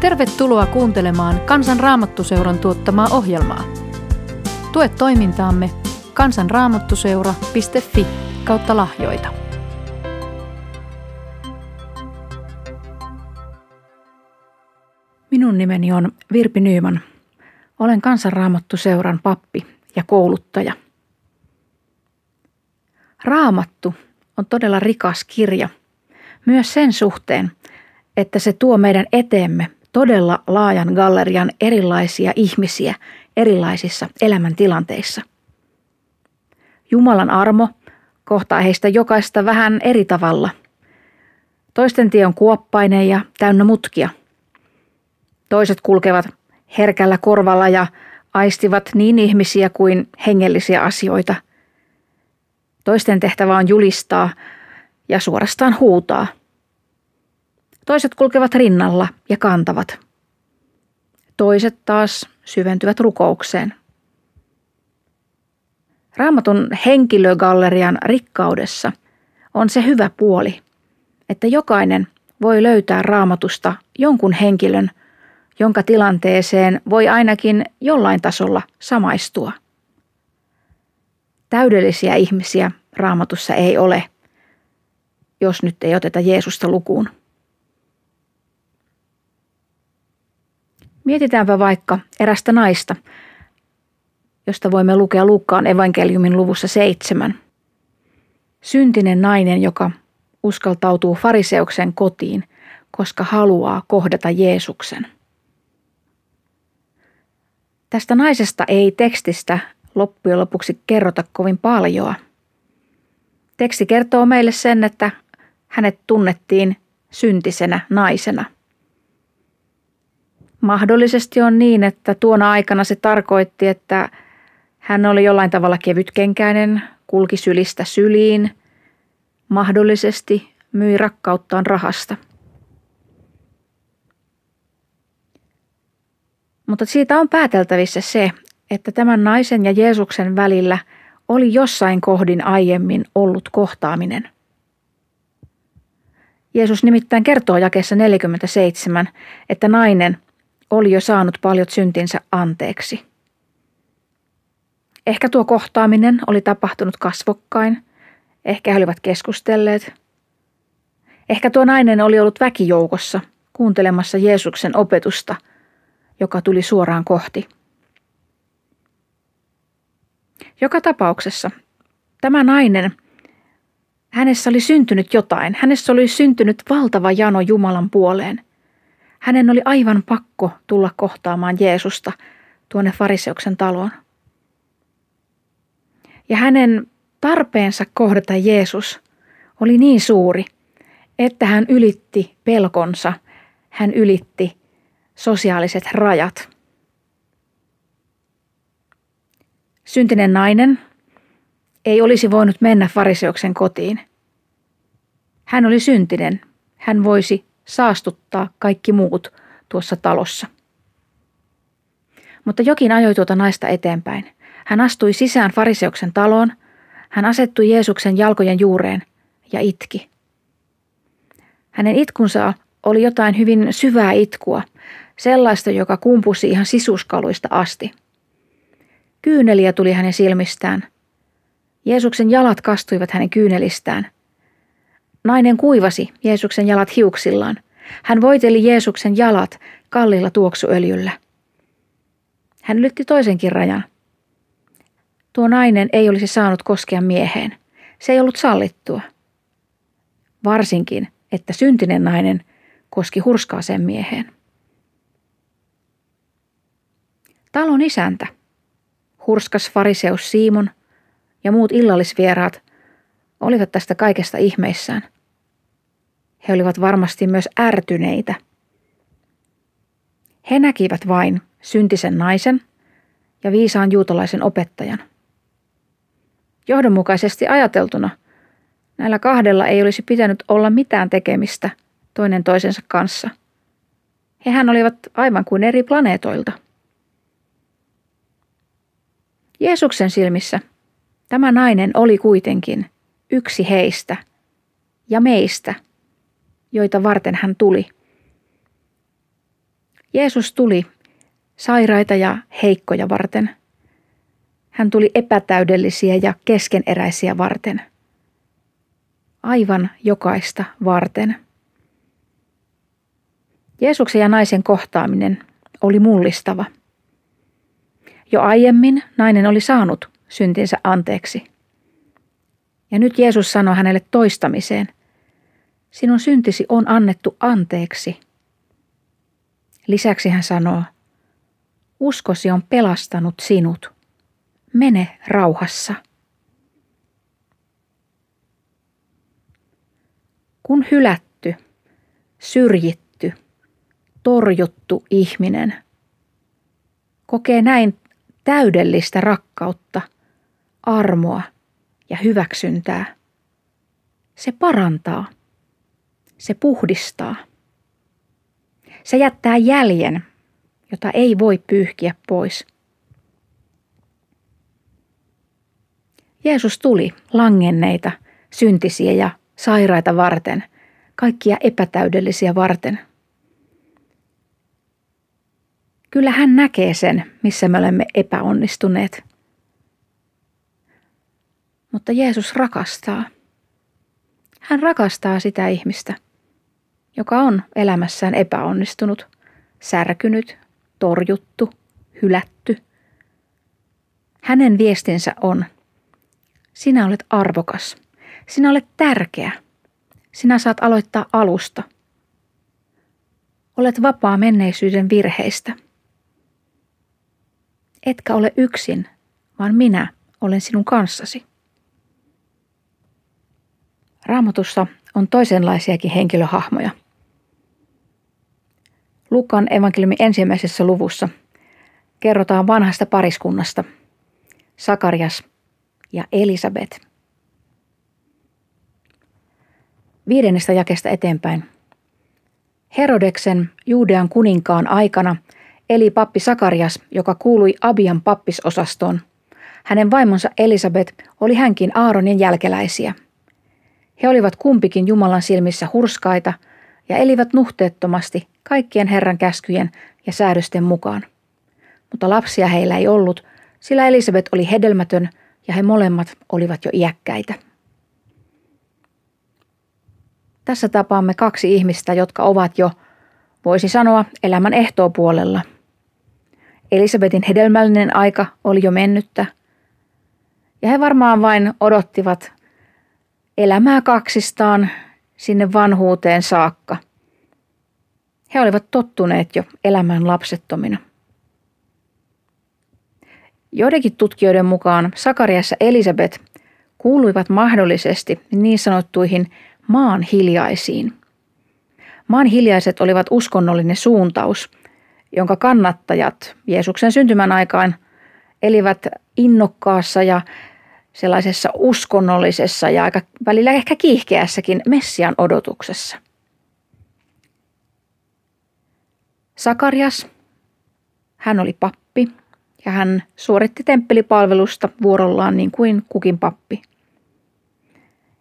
Tervetuloa kuuntelemaan Kansan Raamattuseuran tuottamaa ohjelmaa. Tue toimintaamme kansanraamattuseura.fi kautta lahjoita. Minun nimeni on Virpi Nyyman. Olen Kansanraamattuseuran pappi ja kouluttaja. Raamattu on todella rikas kirja, myös sen suhteen, että se tuo meidän eteemme todella laajan gallerian erilaisia ihmisiä erilaisissa elämäntilanteissa. Jumalan armo kohtaa heistä jokaista vähän eri tavalla. Toisten tie on kuoppainen ja täynnä mutkia. Toiset kulkevat herkällä korvalla ja aistivat niin ihmisiä kuin hengellisiä asioita. Toisten tehtävä on julistaa ja suorastaan huutaa – Toiset kulkevat rinnalla ja kantavat. Toiset taas syventyvät rukoukseen. Raamatun henkilögallerian rikkaudessa on se hyvä puoli, että jokainen voi löytää raamatusta jonkun henkilön, jonka tilanteeseen voi ainakin jollain tasolla samaistua. Täydellisiä ihmisiä raamatussa ei ole, jos nyt ei oteta Jeesusta lukuun. Mietitäänpä vaikka erästä naista, josta voimme lukea Luukkaan evankeliumin luvussa seitsemän. Syntinen nainen, joka uskaltautuu fariseuksen kotiin, koska haluaa kohdata Jeesuksen. Tästä naisesta ei tekstistä loppujen lopuksi kerrota kovin paljoa. Teksti kertoo meille sen, että hänet tunnettiin syntisenä naisena – Mahdollisesti on niin, että tuona aikana se tarkoitti, että hän oli jollain tavalla kevytkenkäinen, kulki sylistä syliin, mahdollisesti myi rakkauttaan rahasta. Mutta siitä on pääteltävissä se, että tämän naisen ja Jeesuksen välillä oli jossain kohdin aiemmin ollut kohtaaminen. Jeesus nimittäin kertoo jakeessa 47, että nainen – oli jo saanut paljon syntinsä anteeksi. Ehkä tuo kohtaaminen oli tapahtunut kasvokkain, ehkä he olivat keskustelleet. Ehkä tuo nainen oli ollut väkijoukossa kuuntelemassa Jeesuksen opetusta, joka tuli suoraan kohti. Joka tapauksessa tämä nainen, hänessä oli syntynyt jotain. Hänessä oli syntynyt valtava jano Jumalan puoleen. Hänen oli aivan pakko tulla kohtaamaan Jeesusta tuonne fariseuksen taloon. Ja hänen tarpeensa kohdata Jeesus oli niin suuri, että hän ylitti pelkonsa, hän ylitti sosiaaliset rajat. Syntinen nainen ei olisi voinut mennä fariseuksen kotiin. Hän oli syntinen. Hän voisi saastuttaa kaikki muut tuossa talossa. Mutta jokin ajoi tuota naista eteenpäin. Hän astui sisään fariseuksen taloon, hän asettui Jeesuksen jalkojen juureen ja itki. Hänen itkunsa oli jotain hyvin syvää itkua, sellaista, joka kumpusi ihan sisuskaluista asti. Kyyneliä tuli hänen silmistään. Jeesuksen jalat kastuivat hänen kyynelistään – Nainen kuivasi Jeesuksen jalat hiuksillaan. Hän voiteli Jeesuksen jalat kallilla tuoksuöljyllä. Hän ylitti toisenkin rajan. Tuo nainen ei olisi saanut koskea mieheen. Se ei ollut sallittua. Varsinkin, että syntinen nainen koski hurskaaseen mieheen. Talon isäntä, hurskas fariseus Simon ja muut illallisvieraat olivat tästä kaikesta ihmeissään. He olivat varmasti myös ärtyneitä. He näkivät vain syntisen naisen ja viisaan juutalaisen opettajan. Johdonmukaisesti ajateltuna näillä kahdella ei olisi pitänyt olla mitään tekemistä toinen toisensa kanssa. Hehän olivat aivan kuin eri planeetoilta. Jeesuksen silmissä tämä nainen oli kuitenkin – yksi heistä ja meistä, joita varten hän tuli. Jeesus tuli sairaita ja heikkoja varten. Hän tuli epätäydellisiä ja keskeneräisiä varten. Aivan jokaista varten. Jeesuksen ja naisen kohtaaminen oli mullistava. Jo aiemmin nainen oli saanut syntinsä anteeksi. Ja nyt Jeesus sanoi hänelle toistamiseen, sinun syntisi on annettu anteeksi. Lisäksi hän sanoo, uskosi on pelastanut sinut. Mene rauhassa. Kun hylätty, syrjitty, torjuttu ihminen kokee näin täydellistä rakkautta, armoa ja hyväksyntää, se parantaa, se puhdistaa. Se jättää jäljen, jota ei voi pyyhkiä pois. Jeesus tuli langenneita, syntisiä ja sairaita varten, kaikkia epätäydellisiä varten. Kyllä hän näkee sen, missä me olemme epäonnistuneet. Mutta Jeesus rakastaa. Hän rakastaa sitä ihmistä, joka on elämässään epäonnistunut, särkynyt, torjuttu, hylätty. Hänen viestinsä on, sinä olet arvokas, sinä olet tärkeä, sinä saat aloittaa alusta. Olet vapaa menneisyyden virheistä. Etkä ole yksin, vaan minä olen sinun kanssasi. Raamatussa on toisenlaisiakin henkilöhahmoja – Lukan evankeliumin ensimmäisessä luvussa kerrotaan vanhasta pariskunnasta, Sakarias ja Elisabet. Viidennestä jakesta eteenpäin. Herodeksen Juudean kuninkaan aikana eli pappi Sakarias, joka kuului Abian pappisosastoon. Hänen vaimonsa Elisabet oli hänkin Aaronin jälkeläisiä. He olivat kumpikin Jumalan silmissä hurskaita ja elivät nuhteettomasti kaikkien Herran käskyjen ja säädösten mukaan. Mutta lapsia heillä ei ollut, sillä Elisabet oli hedelmätön ja he molemmat olivat jo iäkkäitä. Tässä tapaamme kaksi ihmistä, jotka ovat jo, voisi sanoa, elämän ehtoopuolella. Elisabetin hedelmällinen aika oli jo mennyttä, ja he varmaan vain odottivat elämää kaksistaan sinne vanhuuteen saakka – he olivat tottuneet jo elämään lapsettomina. Joidenkin tutkijoiden mukaan Sakariassa Elisabet kuuluivat mahdollisesti niin sanottuihin maan hiljaisiin. Maan hiljaiset olivat uskonnollinen suuntaus, jonka kannattajat Jeesuksen syntymän aikaan elivät innokkaassa ja sellaisessa uskonnollisessa ja aika välillä ehkä kiihkeässäkin Messian odotuksessa. Sakarias, hän oli pappi ja hän suoritti temppelipalvelusta vuorollaan niin kuin kukin pappi.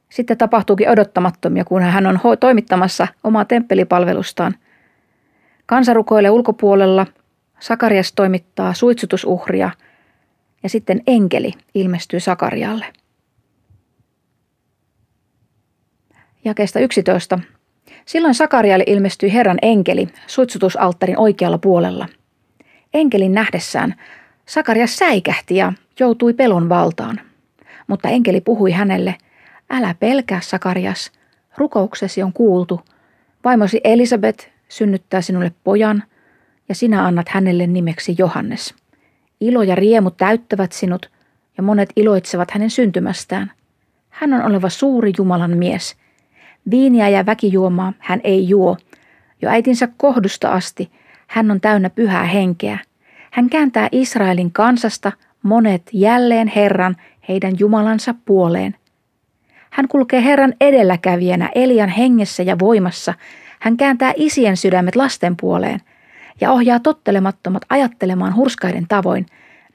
Sitten tapahtuukin odottamattomia, kun hän on toimittamassa omaa temppelipalvelustaan. Kansarukoille ulkopuolella Sakarias toimittaa suitsutusuhria ja sitten enkeli ilmestyy Sakarialle. Jakeesta 11 Silloin Sakarialle ilmestyi Herran enkeli suitsutusalttarin oikealla puolella. Enkelin nähdessään Sakarias säikähti ja joutui pelon valtaan. Mutta enkeli puhui hänelle, älä pelkää Sakarias, rukouksesi on kuultu. Vaimosi Elisabet synnyttää sinulle pojan ja sinä annat hänelle nimeksi Johannes. Ilo ja riemu täyttävät sinut ja monet iloitsevat hänen syntymästään. Hän on oleva suuri Jumalan mies – Viiniä ja väkijuomaa hän ei juo. Jo äitinsä kohdusta asti hän on täynnä pyhää henkeä. Hän kääntää Israelin kansasta monet jälleen Herran heidän Jumalansa puoleen. Hän kulkee Herran edelläkävijänä Elian hengessä ja voimassa. Hän kääntää isien sydämet lasten puoleen ohjaa tottelemattomat ajattelemaan hurskaiden tavoin,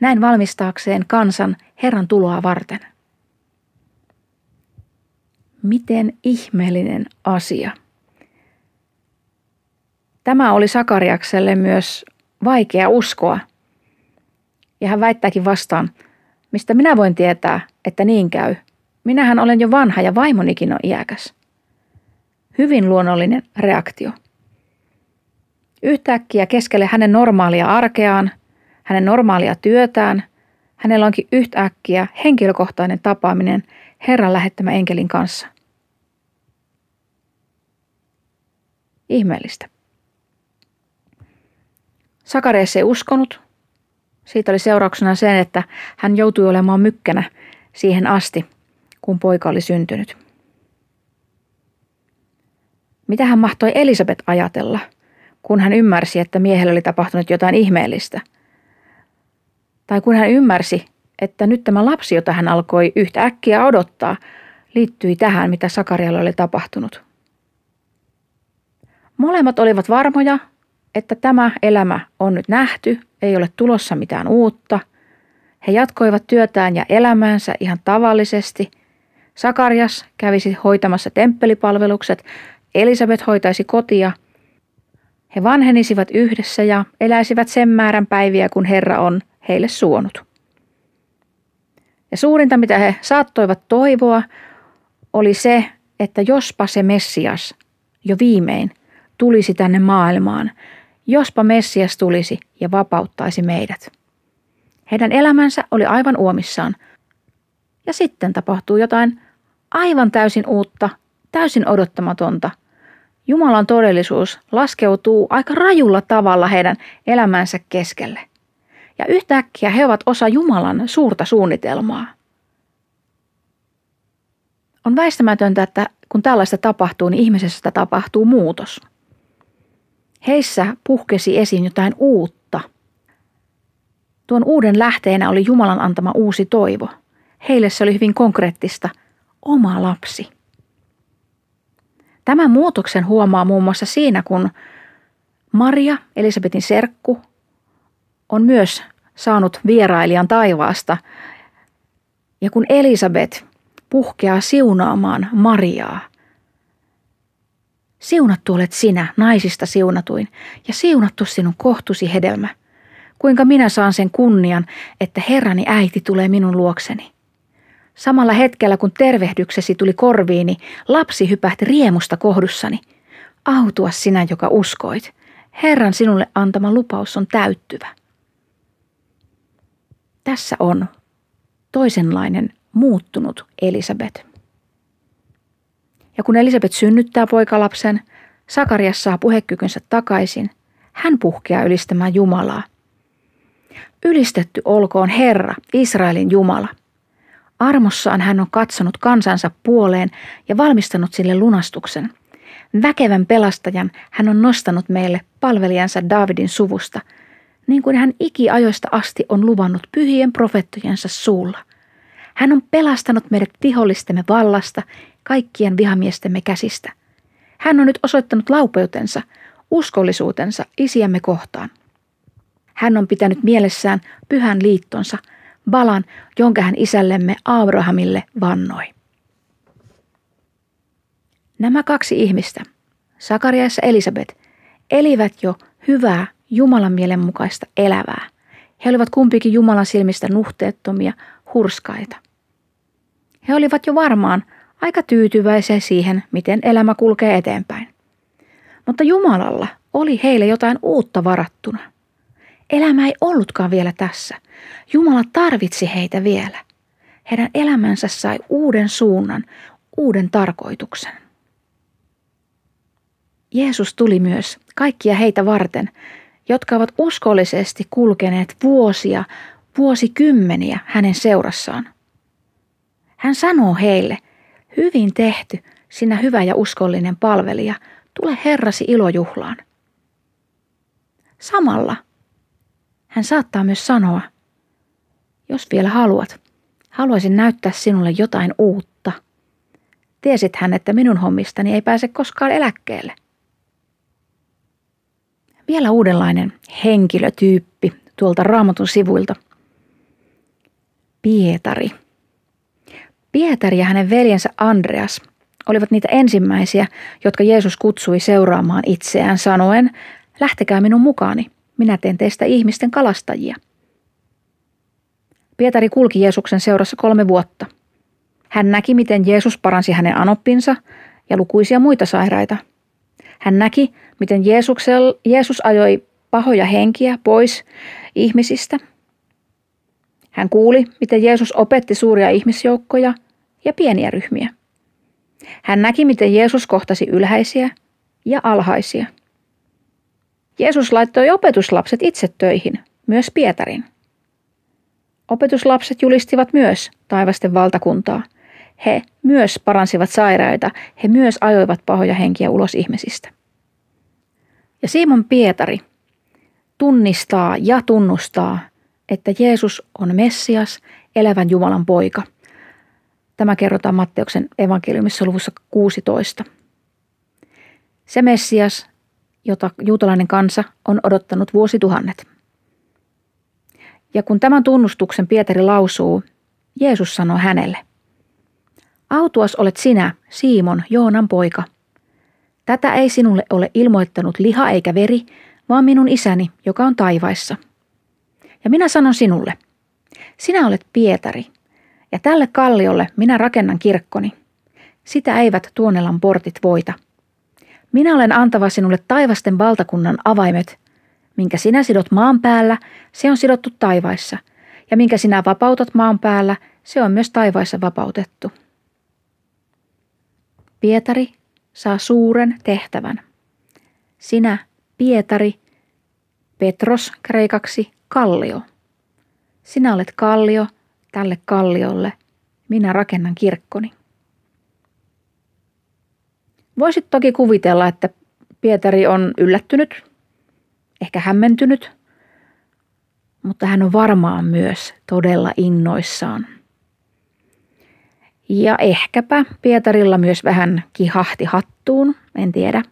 näin valmistaakseen kansan Herran tuloa varten. Miten ihmeellinen asia. Tämä oli Sakariakselle myös vaikea uskoa. Ja hän väittääkin vastaan, mistä minä voin tietää, että niin käy. Minähän olen jo vanha ja vaimonikin on iäkäs. Hyvin luonnollinen reaktio. Yhtäkkiä keskelle hänen normaalia arkeaan, hänen normaalia työtään, hänellä onkin yhtäkkiä henkilökohtainen tapaaminen Herran lähettämä enkelin kanssa. Ihmeellistä. Sakarias ei uskonut. Siitä oli seurauksena sen, että hän joutui olemaan mykkänä siihen asti, kun poika oli syntynyt. Mitä hän mahtoi Elisabet ajatella, kun hän ymmärsi, että miehelle oli tapahtunut jotain ihmeellistä? Tai kun hän ymmärsi, että nyt tämä lapsi, jota hän alkoi yhtä äkkiä odottaa, liittyi tähän, mitä Sakarialle oli tapahtunut. Molemmat olivat varmoja, että tämä elämä on nyt nähty, ei ole tulossa mitään uutta. He jatkoivat työtään ja elämäänsä ihan tavallisesti. Sakarias kävisi hoitamassa temppelipalvelukset, Elisabet hoitaisi kotia. He vanhenisivat yhdessä ja eläisivät sen määrän päiviä, kun Herra on heille suonut. Ja suurinta, mitä he saattoivat toivoa, oli se, että jospa se Messias jo viimein tulisi tänne maailmaan – jospa Messias tulisi ja vapauttaisi meidät. Heidän elämänsä oli aivan uomissaan. Ja sitten tapahtuu jotain aivan täysin uutta, täysin odottamatonta. Jumalan todellisuus laskeutuu aika rajulla tavalla heidän elämänsä keskelle. Ja yhtäkkiä he ovat osa Jumalan suurta suunnitelmaa. On väistämätöntä, että kun tällaista tapahtuu, niin ihmisessä tapahtuu muutos – Heissä puhkesi esiin jotain uutta. Tuon uuden lähteenä oli Jumalan antama uusi toivo. Heille se oli hyvin konkreettista. Oma lapsi. Tämän muutoksen huomaa muun muassa siinä, kun Maria, Elisabetin serkku, on myös saanut vierailijan taivaasta. Ja kun Elisabet puhkeaa siunaamaan Mariaa, Siunattu olet sinä, naisista siunatuin, ja siunattu sinun kohtusi hedelmä. Kuinka minä saan sen kunnian, että Herrani äiti tulee minun luokseni. Samalla hetkellä, kun tervehdyksesi tuli korviini, lapsi hypähti riemusta kohdussani. Autua sinä, joka uskoit. Herran sinulle antama lupaus on täyttyvä. Tässä on toisenlainen muuttunut Elisabeth. Ja kun Elisabet synnyttää poikalapsen, Sakarias saa puhekykynsä takaisin. Hän puhkeaa ylistämään Jumalaa. Ylistetty olkoon Herra, Israelin Jumala. Armossaan hän on katsonut kansansa puoleen ja valmistanut sille lunastuksen. Väkevän pelastajan hän on nostanut meille palvelijansa Davidin suvusta, niin kuin hän ikiajoista asti on luvannut pyhien profettojensa suulla. Hän on pelastanut meidät vihollistemme vallasta kaikkien vihamiestemme käsistä. Hän on nyt osoittanut laupeutensa, uskollisuutensa isiämme kohtaan. Hän on pitänyt mielessään pyhän liittonsa, valan, jonka hän isällemme Abrahamille vannoi. Nämä kaksi ihmistä, Sakarias ja Elisabet, elivät jo hyvää Jumalan mielen mukaista elävää. He olivat kumpikin Jumalan silmistä nuhteettomia, hurskaita. He olivat jo varmaan aika tyytyväisiä siihen, miten elämä kulkee eteenpäin. Mutta Jumalalla oli heille jotain uutta varattuna. Elämä ei ollutkaan vielä tässä. Jumala tarvitsi heitä vielä. Heidän elämänsä sai uuden suunnan, uuden tarkoituksen. Jeesus tuli myös kaikkia heitä varten, jotka ovat uskollisesti kulkeneet vuosia, vuosikymmeniä hänen seurassaan. Hän sanoo heille – Hyvin tehty, sinä hyvä ja uskollinen palvelija, tule Herrasi ilojuhlaan. Samalla hän saattaa myös sanoa, jos vielä haluat, haluaisin näyttää sinulle jotain uutta. Tiesit hän, että minun hommistani ei pääse koskaan eläkkeelle. Vielä uudenlainen henkilötyyppi tuolta raamatun sivuilta. Pietari – Pietari ja hänen veljensä Andreas olivat niitä ensimmäisiä, jotka Jeesus kutsui seuraamaan itseään sanoen, lähtekää minun mukaani, minä teen teistä ihmisten kalastajia. Pietari kulki Jeesuksen seurassa kolme vuotta. Hän näki, miten Jeesus paransi hänen anoppinsa ja lukuisia muita sairaita. Hän näki, miten Jeesus ajoi pahoja henkiä pois ihmisistä. Hän kuuli, miten Jeesus opetti suuria ihmisjoukkoja ja pieniä ryhmiä. Hän näki, miten Jeesus kohtasi ylhäisiä ja alhaisia. Jeesus laittoi opetuslapset itse töihin, myös Pietarin. Opetuslapset julistivat myös taivasten valtakuntaa. He myös paransivat sairaita, he myös ajoivat pahoja henkiä ulos ihmisistä. Ja Simon Pietari tunnistaa ja tunnustaa, että Jeesus on Messias, elävän Jumalan poika. Tämä kerrotaan Matteuksen evankeliumissa luvussa 16. Se Messias, jota juutalainen kansa on odottanut vuosituhannet. Ja kun tämän tunnustuksen Pietari lausuu, Jeesus sanoo hänelle, Autuas olet sinä, Siimon, Joonan poika. Tätä ei sinulle ole ilmoittanut liha eikä veri, vaan minun isäni, joka on taivaissa. Ja minä sanon sinulle, sinä olet Pietari, ja tälle kalliolle minä rakennan kirkkoni. Sitä eivät Tuonelan portit voita. Minä olen antava sinulle taivasten valtakunnan avaimet. Minkä sinä sidot maan päällä, se on sidottu taivaissa, ja minkä sinä vapautat maan päällä, se on myös taivaissa vapautettu. Pietari saa suuren tehtävän. Sinä, Pietari, Petros kreikaksi kallio. Sinä olet kallio tälle kalliolle, minä rakennan kirkkoni. Voisit toki kuvitella, että Pietari on yllättynyt, ehkä hämmentynyt, mutta hän on varmaan myös todella innoissaan. Ja ehkäpä Pietarilla myös vähän kihahti hattuun, en tiedä.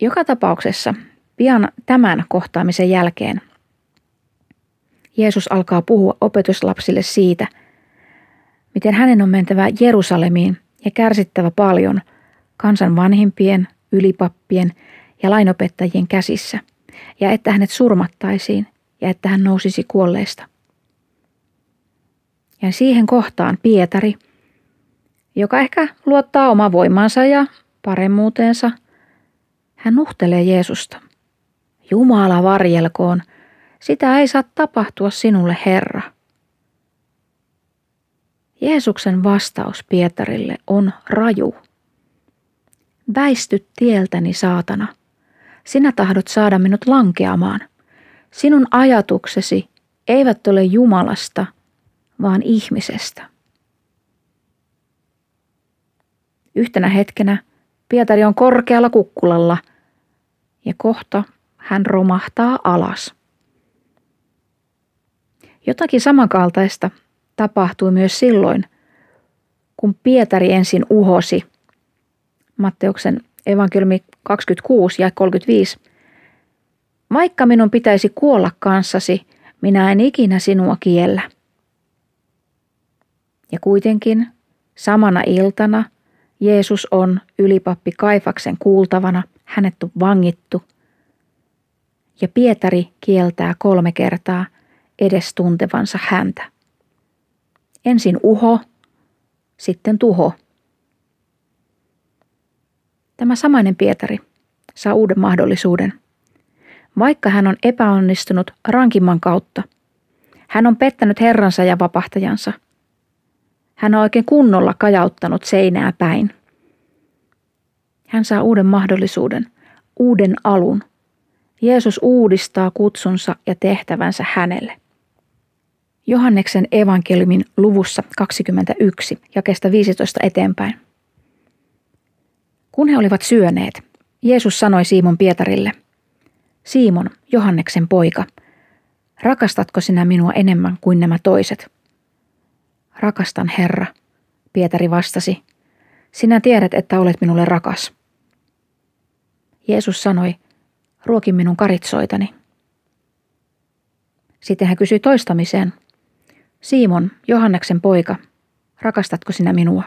Joka tapauksessa pian tämän kohtaamisen jälkeen Jeesus alkaa puhua opetuslapsille siitä, miten hänen on mentävä Jerusalemiin kärsittävä paljon kansan vanhimpien, ylipappien ja lainopettajien käsissä, ja että hänet surmattaisiin ja että hän nousisi kuolleista. Ja siihen kohtaan Pietari, joka ehkä luottaa oma voimansa ja paremmuuteensa, hän nuhtelee Jeesusta. Jumala varjelkoon, sitä ei saa tapahtua sinulle, Herra. Jeesuksen vastaus Pietarille on raju. Väisty tieltäni, saatana. Sinä tahdot saada minut lankeamaan. Sinun ajatuksesi eivät ole Jumalasta, vaan ihmisestä. Yhtenä hetkenä Pietari on korkealla kukkulalla ja kohta hän romahtaa alas. Jotakin samankaltaista tapahtui myös silloin, kun Pietari ensin uhosi. Matteuksen evankeliumi 26 ja 35. Vaikka minun pitäisi kuolla kanssasi, minä en ikinä sinua kiellä. Ja kuitenkin samana iltana Jeesus on ylipappi Kaifaksen kuultavana, hänet on vangittu. Ja Pietari kieltää kolme kertaa edes tuntevansa häntä. Ensin uho, sitten tuho. Tämä samainen Pietari saa uuden mahdollisuuden. Vaikka hän on epäonnistunut rankimman kautta, hän on pettänyt herransa ja vapahtajansa – hän on oikein kunnolla kajauttanut seinää päin. Hän saa uuden mahdollisuuden, uuden alun. Jeesus uudistaa kutsunsa ja tehtävänsä hänelle. Johanneksen evankeliumin luvussa 21 jakesta 15 eteenpäin. Kun he olivat syöneet, Jeesus sanoi Siimon Pietarille, Siimon, Johanneksen poika, rakastatko sinä minua enemmän kuin nämä toiset? Rakastan Herra, Pietari vastasi. Sinä tiedät, että olet minulle rakas. Jeesus sanoi, ruoki minun karitsoitani. Sitten hän kysyi toistamiseen, Simon, Johanneksen poika, rakastatko sinä minua?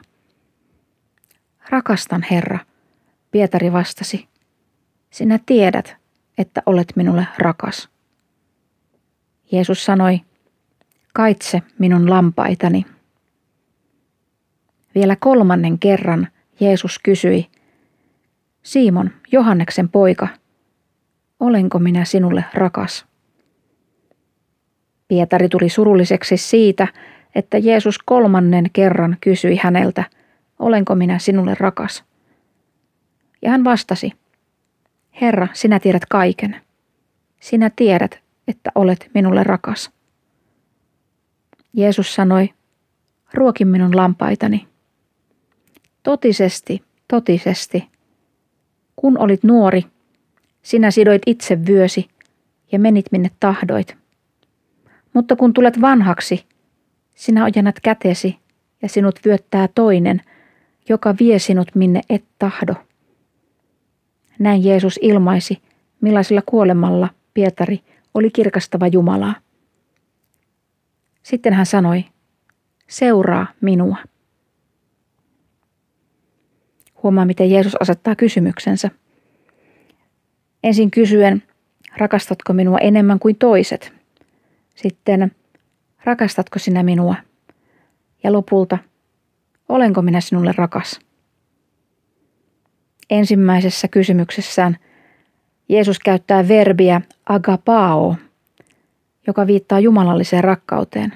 Rakastan, Herra, Pietari vastasi. Sinä tiedät, että olet minulle rakas. Jeesus sanoi, kaitse minun lampaitani. Vielä kolmannen kerran Jeesus kysyi, Simon, Johanneksen poika, olenko minä sinulle rakas? Pietari tuli surulliseksi siitä, että Jeesus kolmannen kerran kysyi häneltä, olenko minä sinulle rakas? Ja hän vastasi, Herra, sinä tiedät kaiken. Sinä tiedät, että olet minulle rakas. Jeesus sanoi, ruoki minun lampaitani. Totisesti, totisesti, kun olit nuori, sinä sidoit itse vyösi ja menit minne tahdoit. Mutta kun tulet vanhaksi, sinä ojennat kätesi ja sinut vyöttää toinen, joka vie sinut minne et tahdo. Näin Jeesus ilmaisi, millaisella kuolemalla Pietari oli kirkastava Jumalaa. Sitten hän sanoi, seuraa minua. Huomaa, miten Jeesus asettaa kysymyksensä. Ensin kysyen, rakastatko minua enemmän kuin toiset? Sitten, rakastatko sinä minua? Ja lopulta, olenko minä sinulle rakas? Ensimmäisessä kysymyksessään Jeesus käyttää verbiä agapao, joka viittaa jumalalliseen rakkauteen.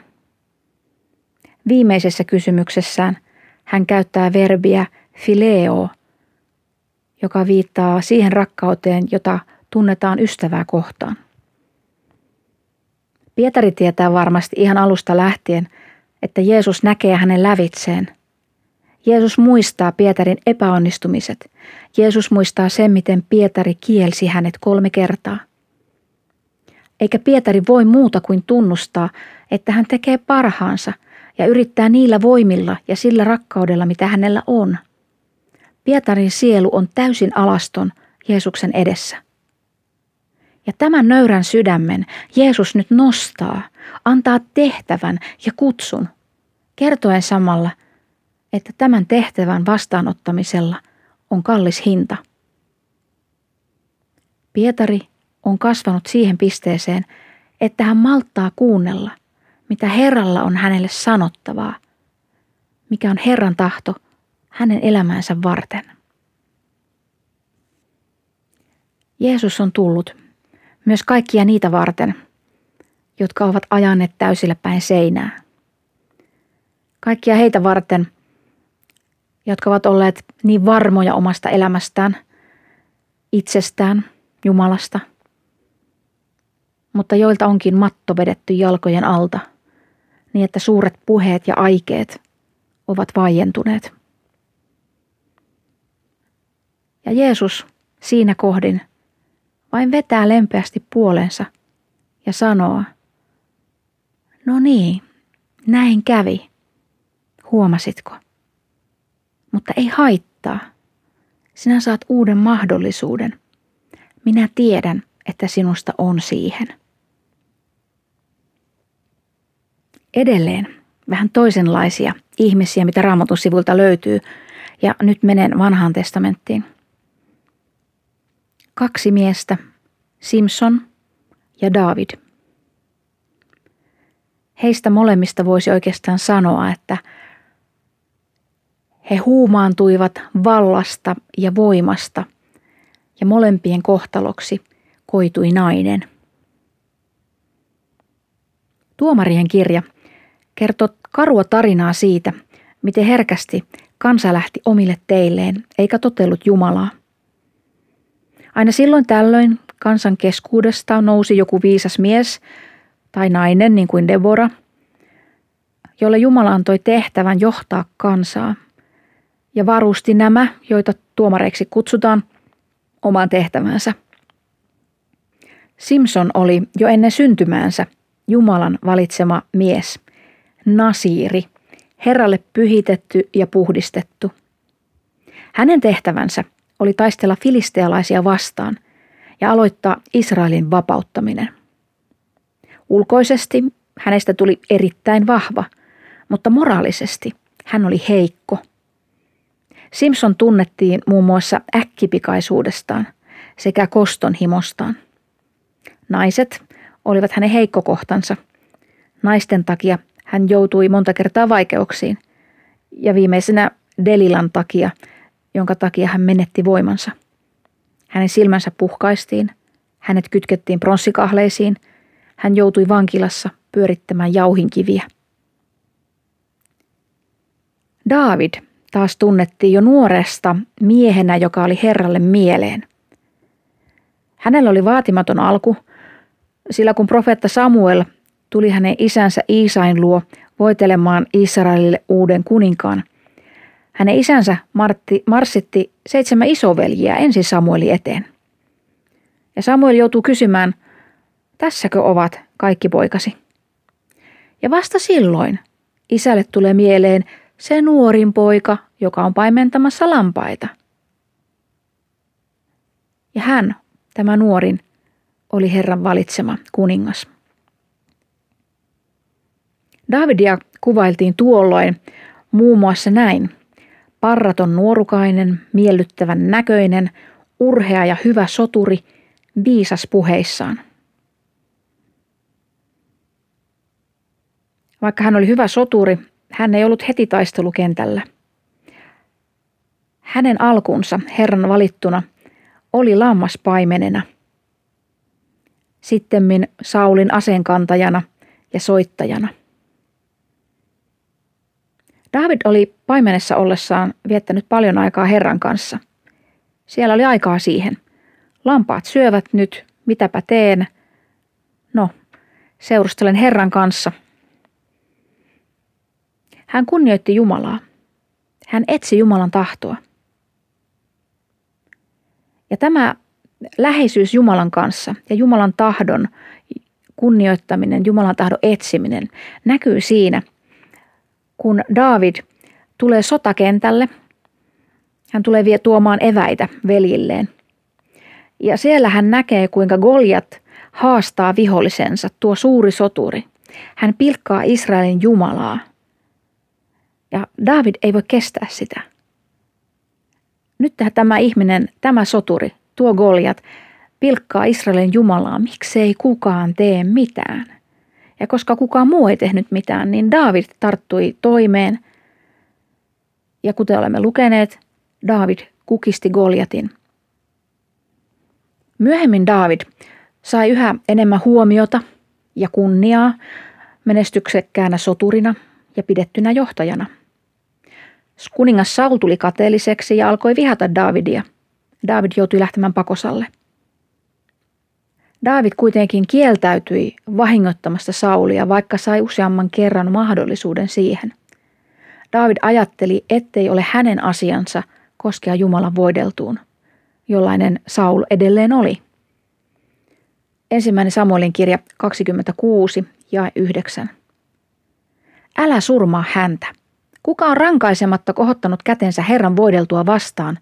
Viimeisessä kysymyksessään hän käyttää verbiä fileo, joka viittaa siihen rakkauteen, jota tunnetaan ystävää kohtaan. Pietari tietää varmasti ihan alusta lähtien, että Jeesus näkee hänen lävitseen. Jeesus muistaa Pietarin epäonnistumiset. Jeesus muistaa sen, miten Pietari kielsi hänet kolme kertaa. Eikä Pietari voi muuta kuin tunnustaa, että hän tekee parhaansa ja yrittää niillä voimilla ja sillä rakkaudella, mitä hänellä on. Pietarin sielu on täysin alaston Jeesuksen edessä. Ja tämän nöyrän sydämen Jeesus nyt nostaa, antaa tehtävän ja kutsun, kertoen samalla, että tämän tehtävän vastaanottamisella on kallis hinta. Pietari on kasvanut siihen pisteeseen, että hän malttaa kuunnella, mitä Herralla on hänelle sanottavaa, mikä on Herran tahto hänen elämänsä varten. Jeesus on tullut myös kaikkia niitä varten, jotka ovat ajanneet täysillä päin seinää. Kaikkia heitä varten, jotka ovat olleet niin varmoja omasta elämästään, itsestään, Jumalasta, mutta joilta onkin matto vedetty jalkojen alta, niin että suuret puheet ja aikeet ovat vaientuneet. Ja Jeesus siinä kohdin vain vetää lempeästi puolensa ja sanoo, no niin, näin kävi, huomasitko? Mutta ei haittaa, sinä saat uuden mahdollisuuden. Minä tiedän, että sinusta on siihen. Edelleen vähän toisenlaisia ihmisiä, mitä raamatun sivulta löytyy, ja nyt menen vanhaan testamenttiin – kaksi miestä, Simpson ja David. Heistä molemmista voisi oikeastaan sanoa, että he huumaantuivat vallasta ja voimasta ja molempien kohtaloksi koitui nainen. Tuomarien kirja kertoo karua tarinaa siitä, miten herkästi kansa lähti omille teilleen eikä totellut Jumalaa. Aina silloin tällöin kansan keskuudesta nousi joku viisas mies tai nainen, niin kuin Deborah, jolle Jumala antoi tehtävän johtaa kansaa ja varusti nämä, joita tuomareiksi kutsutaan, omaan tehtävänsä. Simpson oli jo ennen syntymäänsä Jumalan valitsema mies, Nasiiri, Herralle pyhitetty ja puhdistettu. Hänen tehtävänsä oli taistella filistealaisia vastaan ja aloittaa Israelin vapauttaminen. Ulkoisesti hänestä tuli erittäin vahva, mutta moraalisesti hän oli heikko. Simpson tunnettiin muun muassa äkkipikaisuudestaan sekä kostonhimostaan. Naiset olivat hänen heikkokohtansa. Naisten takia hän joutui monta kertaa vaikeuksiin ja viimeisenä Delilan takia, jonka takia hän menetti voimansa. Hänen silmänsä puhkaistiin, hänet kytkettiin pronssikahleisiin, hän joutui vankilassa pyörittämään jauhinkiviä. David taas tunnettiin jo nuoresta miehenä, joka oli Herralle mieleen. Hänellä oli vaatimaton alku, sillä kun profeetta Samuel tuli hänen isänsä Iisain luo voitelemaan Israelille uuden kuninkaan, hänen isänsä Martti, marssitti seitsemän isoveljiä ensin Samueli eteen. Ja Samuel joutuu kysymään, tässäkö ovat kaikki poikasi? Ja vasta silloin isälle tulee mieleen se nuorin poika, joka on paimentamassa lampaita. Ja hän, tämä nuorin, oli Herran valitsema kuningas. Davidia kuvailtiin tuolloin muun muassa näin. Parraton nuorukainen, miellyttävän näköinen, urhea ja hyvä soturi, viisas puheissaan. Vaikka hän oli hyvä soturi, hän ei ollut heti taistelukentällä. Hänen alkunsa Herran valittuna oli lammaspaimenena. Sittemmin Saulin aseenkantajana ja soittajana. David oli paimenessa ollessaan viettänyt paljon aikaa Herran kanssa. Siellä oli aikaa siihen. Lampaat syövät nyt, mitäpä teen? No, seurustelen Herran kanssa – hän kunnioitti Jumalaa. Hän etsi Jumalan tahtoa. Ja tämä läheisyys Jumalan kanssa ja Jumalan tahdon kunnioittaminen, Jumalan tahdon etsiminen näkyy siinä, kun David tulee sotakentälle. Hän tulee vie tuomaan eväitä veljilleen. Ja siellä hän näkee, kuinka Goljat haastaa vihollisensa, tuo suuri soturi. Hän pilkkaa Israelin Jumalaa – ja David ei voi kestää sitä. Nyt tämä ihminen, tämä soturi, tuo Goliat, pilkkaa Israelin Jumalaa, miksei kukaan tee mitään. Ja koska kukaan muu ei tehnyt mitään, niin David tarttui toimeen. Ja kuten olemme lukeneet, David kukisti Goliatin. Myöhemmin David sai yhä enemmän huomiota ja kunniaa menestyksekkäänä soturina ja pidettynä johtajana – Kuningas Saul tuli kateelliseksi ja alkoi vihata Davidia. David joutui lähtemään pakosalle. David kuitenkin kieltäytyi vahingottamasta Saulia, vaikka sai useamman kerran mahdollisuuden siihen. David ajatteli, ettei ole hänen asiansa koskea Jumalan voideltuun, jollainen Saul edelleen oli. Ensimmäinen Samuelin kirja 26 ja 9. Älä surmaa häntä. Kuka on rankaisematta kohottanut kätensä Herran voideltua vastaan?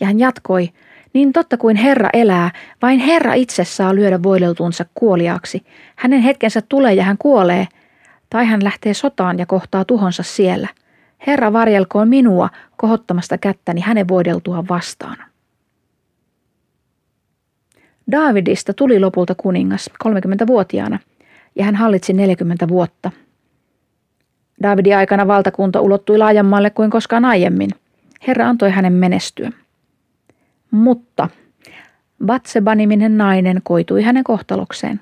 Ja hän jatkoi, niin totta kuin Herra elää, vain Herra itse saa lyödä voideltuunsa kuoliaaksi. Hänen hetkensä tulee ja hän kuolee, tai hän lähtee sotaan ja kohtaa tuhonsa siellä. Herra varjelkoon minua kohottamasta kättäni hänen voideltua vastaan. Daavidista tuli lopulta kuningas 30-vuotiaana, ja hän hallitsi 40 vuotta – Davidin aikana valtakunta ulottui laajemmalle kuin koskaan aiemmin. Herra antoi hänen menestyä. Mutta Batseba-niminen nainen koitui hänen kohtalokseen.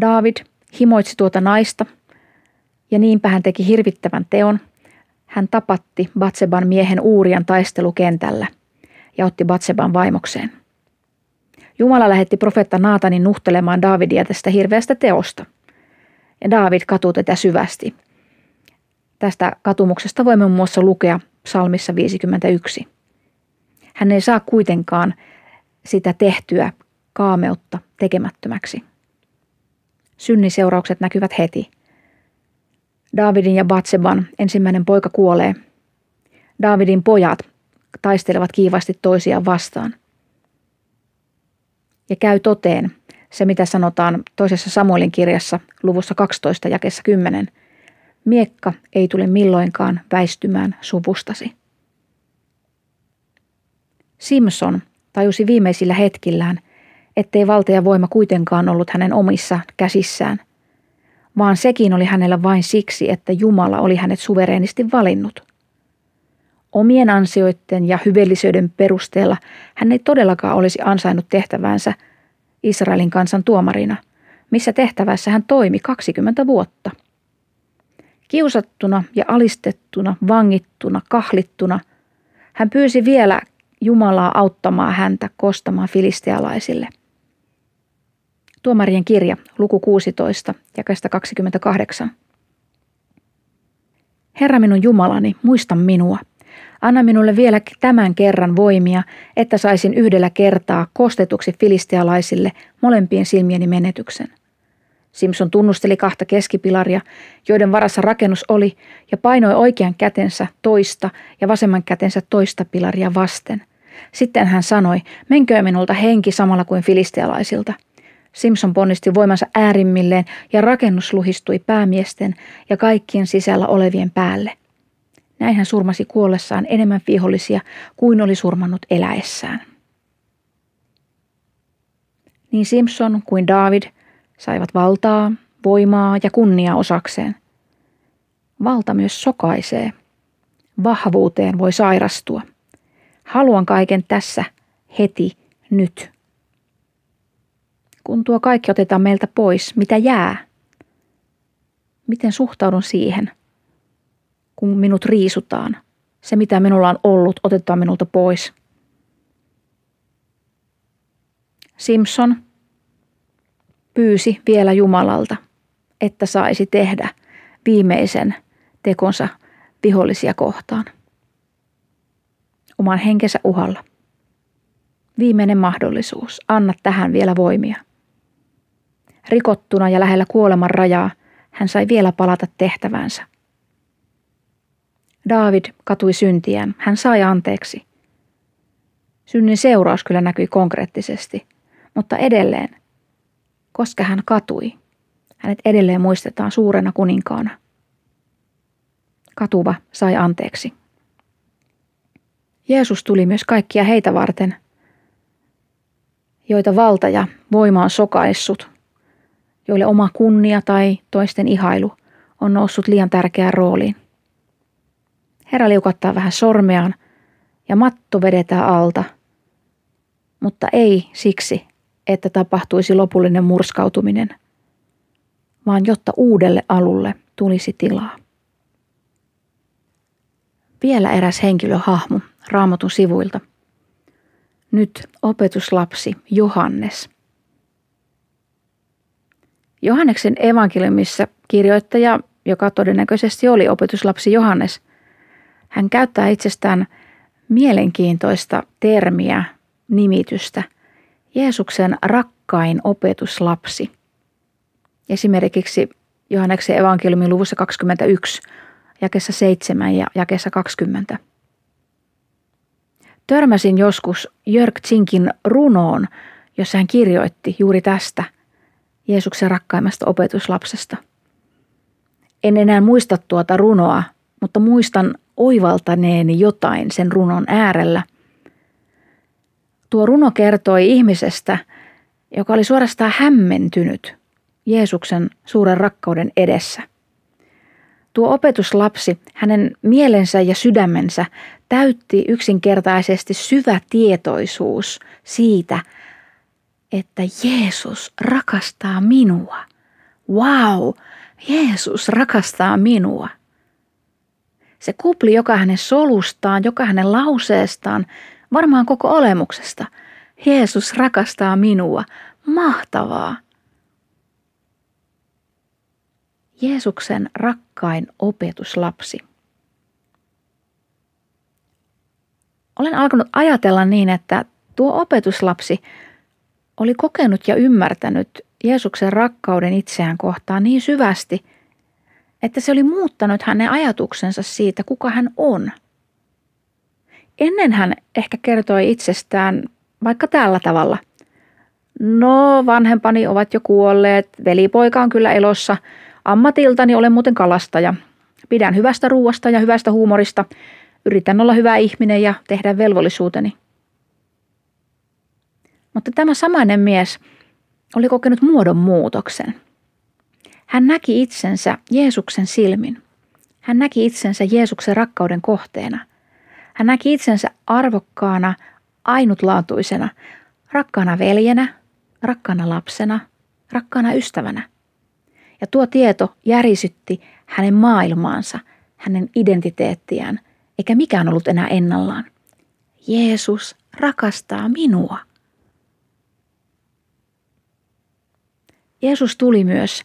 David himoitsi tuota naista ja niinpä hän teki hirvittävän teon. Hän tapatti Batseban miehen Uurian taistelukentällä ja otti Batseban vaimokseen. Jumala lähetti profeetta Naatanin nuhtelemaan Davidia tästä hirveästä teosta. Ja David katuu tätä syvästi. Tästä katumuksesta voimme muun muassa lukea psalmissa 51. Hän ei saa kuitenkaan sitä tehtyä kaameutta tekemättömäksi. Synnin seuraukset näkyvät heti. Davidin ja Batseban ensimmäinen poika kuolee. Davidin pojat taistelevat kiivasti toisiaan vastaan. Ja käy toteen, se, mitä sanotaan toisessa Samuelin kirjassa luvussa 12 jakessa 10. Miekka ei tule milloinkaan väistymään suvustasi. Simpson tajusi viimeisillä hetkillään, ettei valta ja voima kuitenkaan ollut hänen omissa käsissään, vaan sekin oli hänellä vain siksi, että Jumala oli hänet suvereenisti valinnut. Omien ansioiden ja hyvellisyyden perusteella hän ei todellakaan olisi ansainnut tehtävänsä Israelin kansan tuomarina, missä tehtävässä hän toimi 20 vuotta. Kiusattuna ja alistettuna, vangittuna, kahlittuna, hän pyysi vielä Jumalaa auttamaan häntä kostamaan filistealaisille. Tuomarien kirja, luku 16, jakesta 28. Herra minun Jumalani, muista minua. Anna minulle vielä tämän kerran voimia, että saisin yhdellä kertaa kostetuksi filistealaisille molempien silmieni menetyksen. Simpson tunnusteli kahta keskipilaria, joiden varassa rakennus oli, ja painoi oikean kätensä toista ja vasemman kätensä toista pilaria vasten – sitten hän sanoi, menkää minulta henki samalla kuin filistealaisilta. Simpson ponnisti voimansa äärimmilleen ja rakennus luhistui päämiesten ja kaikkien sisällä olevien päälle. Näin hän surmasi kuollessaan enemmän vihollisia kuin oli surmannut eläessään. Niin Simpson kuin David saivat valtaa, voimaa ja kunnia osakseen. Valta myös sokaisee. Vahvuuteen voi sairastua. Haluan kaiken tässä, heti, nyt. Kun tuo kaikki otetaan meiltä pois, mitä jää? Miten suhtaudun siihen, kun minut riisutaan? Se, mitä minulla on ollut, otetaan minulta pois. Simpson pyysi vielä Jumalalta, että saisi tehdä viimeisen tekonsa vihollisia kohtaan oman henkensä uhalla. Viimeinen mahdollisuus. Anna tähän vielä voimia. Rikottuna ja lähellä kuoleman rajaa hän sai vielä palata tehtävänsä. David katui syntiään. Hän sai anteeksi. Synnin seuraus kyllä näkyi konkreettisesti, mutta edelleen, koska hän katui, hänet edelleen muistetaan suurena kuninkaana. Katuva sai anteeksi. Jeesus tuli myös kaikkia heitä varten, joita valta ja voima on sokaissut, joille oma kunnia tai toisten ihailu on noussut liian tärkeään rooliin. Herra liukattaa vähän sormeaan ja matto vedetään alta, mutta ei siksi, että tapahtuisi lopullinen murskautuminen, vaan jotta uudelle alulle tulisi tilaa. Vielä eräs henkilöhahmo raamatun sivuilta. Nyt opetuslapsi Johannes. Johanneksen evankeliumissa kirjoittaja, joka todennäköisesti oli opetuslapsi Johannes, hän käyttää itsestään mielenkiintoista termiä, nimitystä, Jeesuksen rakkain opetuslapsi. Esimerkiksi Johanneksen evankeliumin luvussa 21, jakessa 7 ja jakessa 20. Törmäsin joskus Jörg Zinkin runoon, jossa hän kirjoitti juuri tästä Jeesuksen rakkaimmasta opetuslapsesta. En enää muista tuota runoa, mutta muistan oivaltaneeni jotain sen runon äärellä. Tuo runo kertoi ihmisestä, joka oli suorastaan hämmentynyt Jeesuksen suuren rakkauden edessä – Tuo opetuslapsi, hänen mielensä ja sydämensä täytti yksinkertaisesti syvä tietoisuus siitä, että Jeesus rakastaa minua. Wow, Jeesus rakastaa minua. Se kupli joka hänen solustaan, joka hänen lauseestaan, varmaan koko olemuksesta. Jeesus rakastaa minua. Mahtavaa. Jeesuksen rakkain opetuslapsi. Olen alkanut ajatella niin, että tuo opetuslapsi oli kokenut ja ymmärtänyt Jeesuksen rakkauden itseään kohtaan niin syvästi, että se oli muuttanut hänen ajatuksensa siitä, kuka hän on. Ennen hän ehkä kertoi itsestään vaikka tällä tavalla. No, vanhempani ovat jo kuolleet, velipoika on kyllä elossa – Ammatiltani olen muuten kalastaja. Pidän hyvästä ruuasta ja hyvästä huumorista. Yritän olla hyvä ihminen ja tehdä velvollisuuteni. Mutta tämä samainen mies oli kokenut muodonmuutoksen. Hän näki itsensä Jeesuksen silmin. Hän näki itsensä Jeesuksen rakkauden kohteena. Hän näki itsensä arvokkaana, ainutlaatuisena, rakkaana veljenä, rakkaana lapsena, rakkaana ystävänä. Ja tuo tieto järisytti hänen maailmaansa, hänen identiteettiään, eikä mikään ollut enää ennallaan. Jeesus rakastaa minua. Jeesus tuli myös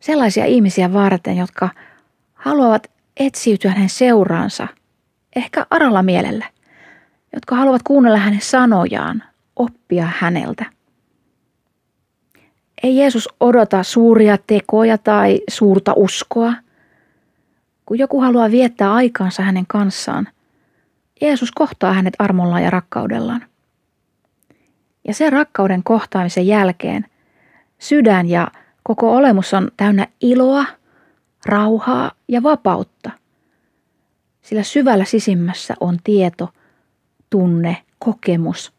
sellaisia ihmisiä varten, jotka haluavat etsiytyä hänen seuraansa, ehkä aralla mielellä, jotka haluavat kuunnella hänen sanojaan, oppia häneltä. Ei Jeesus odota suuria tekoja tai suurta uskoa. Kun joku haluaa viettää aikaansa hänen kanssaan, Jeesus kohtaa hänet armollaan ja rakkaudellaan. Ja sen rakkauden kohtaamisen jälkeen sydän ja koko olemus on täynnä iloa, rauhaa ja vapautta. Sillä syvällä sisimmässä on tieto, tunne, kokemus.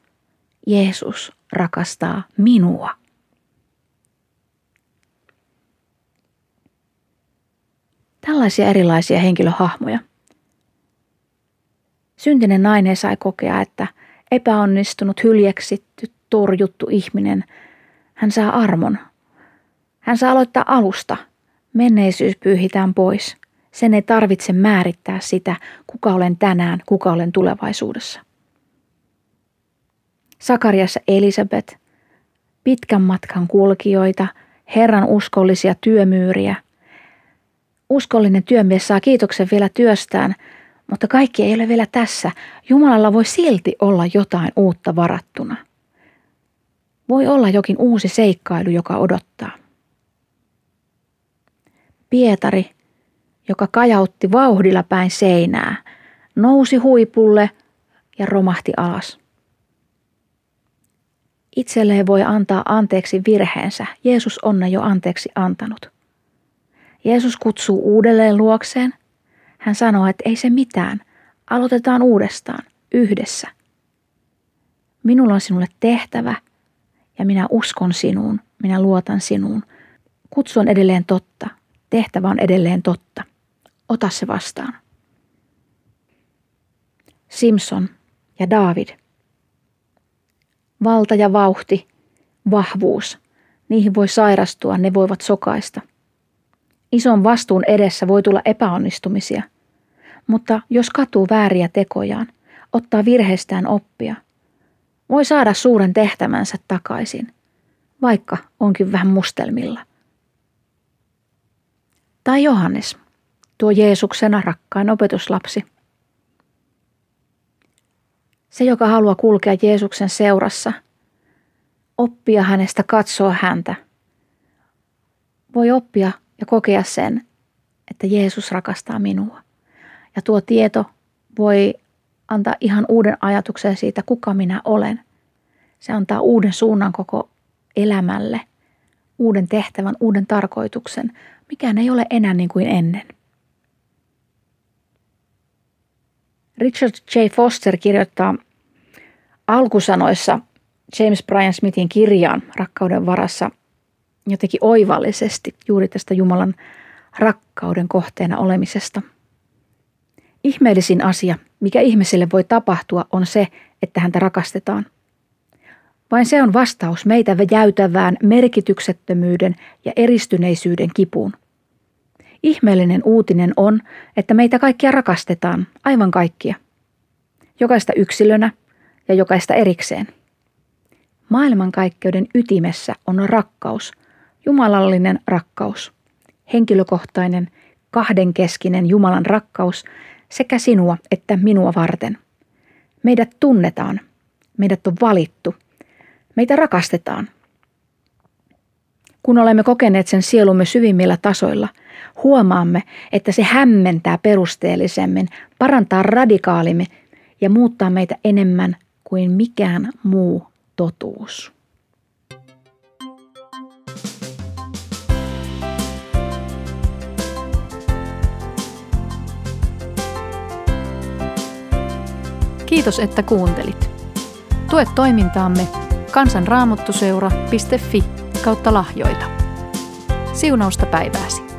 Jeesus rakastaa minua. Tällaisia erilaisia henkilöhahmoja. Syntinen nainen sai kokea, että epäonnistunut, hyljeksitty, torjuttu ihminen, hän saa armon. Hän saa aloittaa alusta. Menneisyys pyyhitään pois. Sen ei tarvitse määrittää sitä, kuka olen tänään, kuka olen tulevaisuudessa. Sakariassa Elisabet, pitkän matkan kulkijoita, Herran uskollisia työmyyriä, uskollinen työmies saa kiitoksen vielä työstään, mutta kaikki ei ole vielä tässä. Jumalalla voi silti olla jotain uutta varattuna. Voi olla jokin uusi seikkailu, joka odottaa. Pietari, joka kajautti vauhdilla päin seinää, nousi huipulle ja romahti alas. Itselleen voi antaa anteeksi virheensä. Jeesus on ne jo anteeksi antanut. Jeesus kutsuu uudelleen luokseen. Hän sanoo, että ei se mitään. Aloitetaan uudestaan, yhdessä. Minulla on sinulle tehtävä ja minä uskon sinuun, minä luotan sinuun. Kutsu on edelleen totta, tehtävä on edelleen totta. Ota se vastaan. Simpson ja David. Valta ja vauhti, vahvuus, niihin voi sairastua, ne voivat sokaista – Ison vastuun edessä voi tulla epäonnistumisia, mutta jos katuu vääriä tekojaan, ottaa virheestään oppia, voi saada suuren tehtävänsä takaisin, vaikka onkin vähän mustelmilla. Tai Johannes, tuo Jeesuksena rakkain opetuslapsi. Se, joka haluaa kulkea Jeesuksen seurassa, oppia hänestä katsoa häntä, voi oppia ja kokea sen, että Jeesus rakastaa minua. Ja tuo tieto voi antaa ihan uuden ajatuksen siitä, kuka minä olen. Se antaa uuden suunnan koko elämälle, uuden tehtävän, uuden tarkoituksen. Mikään ei ole enää niin kuin ennen. Richard J. Foster kirjoittaa alkusanoissa James Bryan Smithin kirjaan Rakkauden varassa – jotenkin oivallisesti juuri tästä Jumalan rakkauden kohteena olemisesta. Ihmeellisin asia, mikä ihmiselle voi tapahtua, on se, että häntä rakastetaan. Vain se on vastaus meitä jäytävään merkityksettömyyden ja eristyneisyyden kipuun. Ihmeellinen uutinen on, että meitä kaikkia rakastetaan, aivan kaikkia. Jokaista yksilönä ja jokaista erikseen. Maailmankaikkeuden ytimessä on rakkaus – Jumalallinen rakkaus, henkilökohtainen, kahdenkeskinen Jumalan rakkaus sekä sinua että minua varten. Meidät tunnetaan, meidät on valittu, meitä rakastetaan. Kun olemme kokeneet sen sielumme syvimmillä tasoilla, huomaamme, että se hämmentää perusteellisemmin, parantaa radikaalimme ja muuttaa meitä enemmän kuin mikään muu totuus. Kiitos, että kuuntelit. Tue toimintaamme kansanraamottuseura.fi kautta lahjoita. Siunausta päivääsi.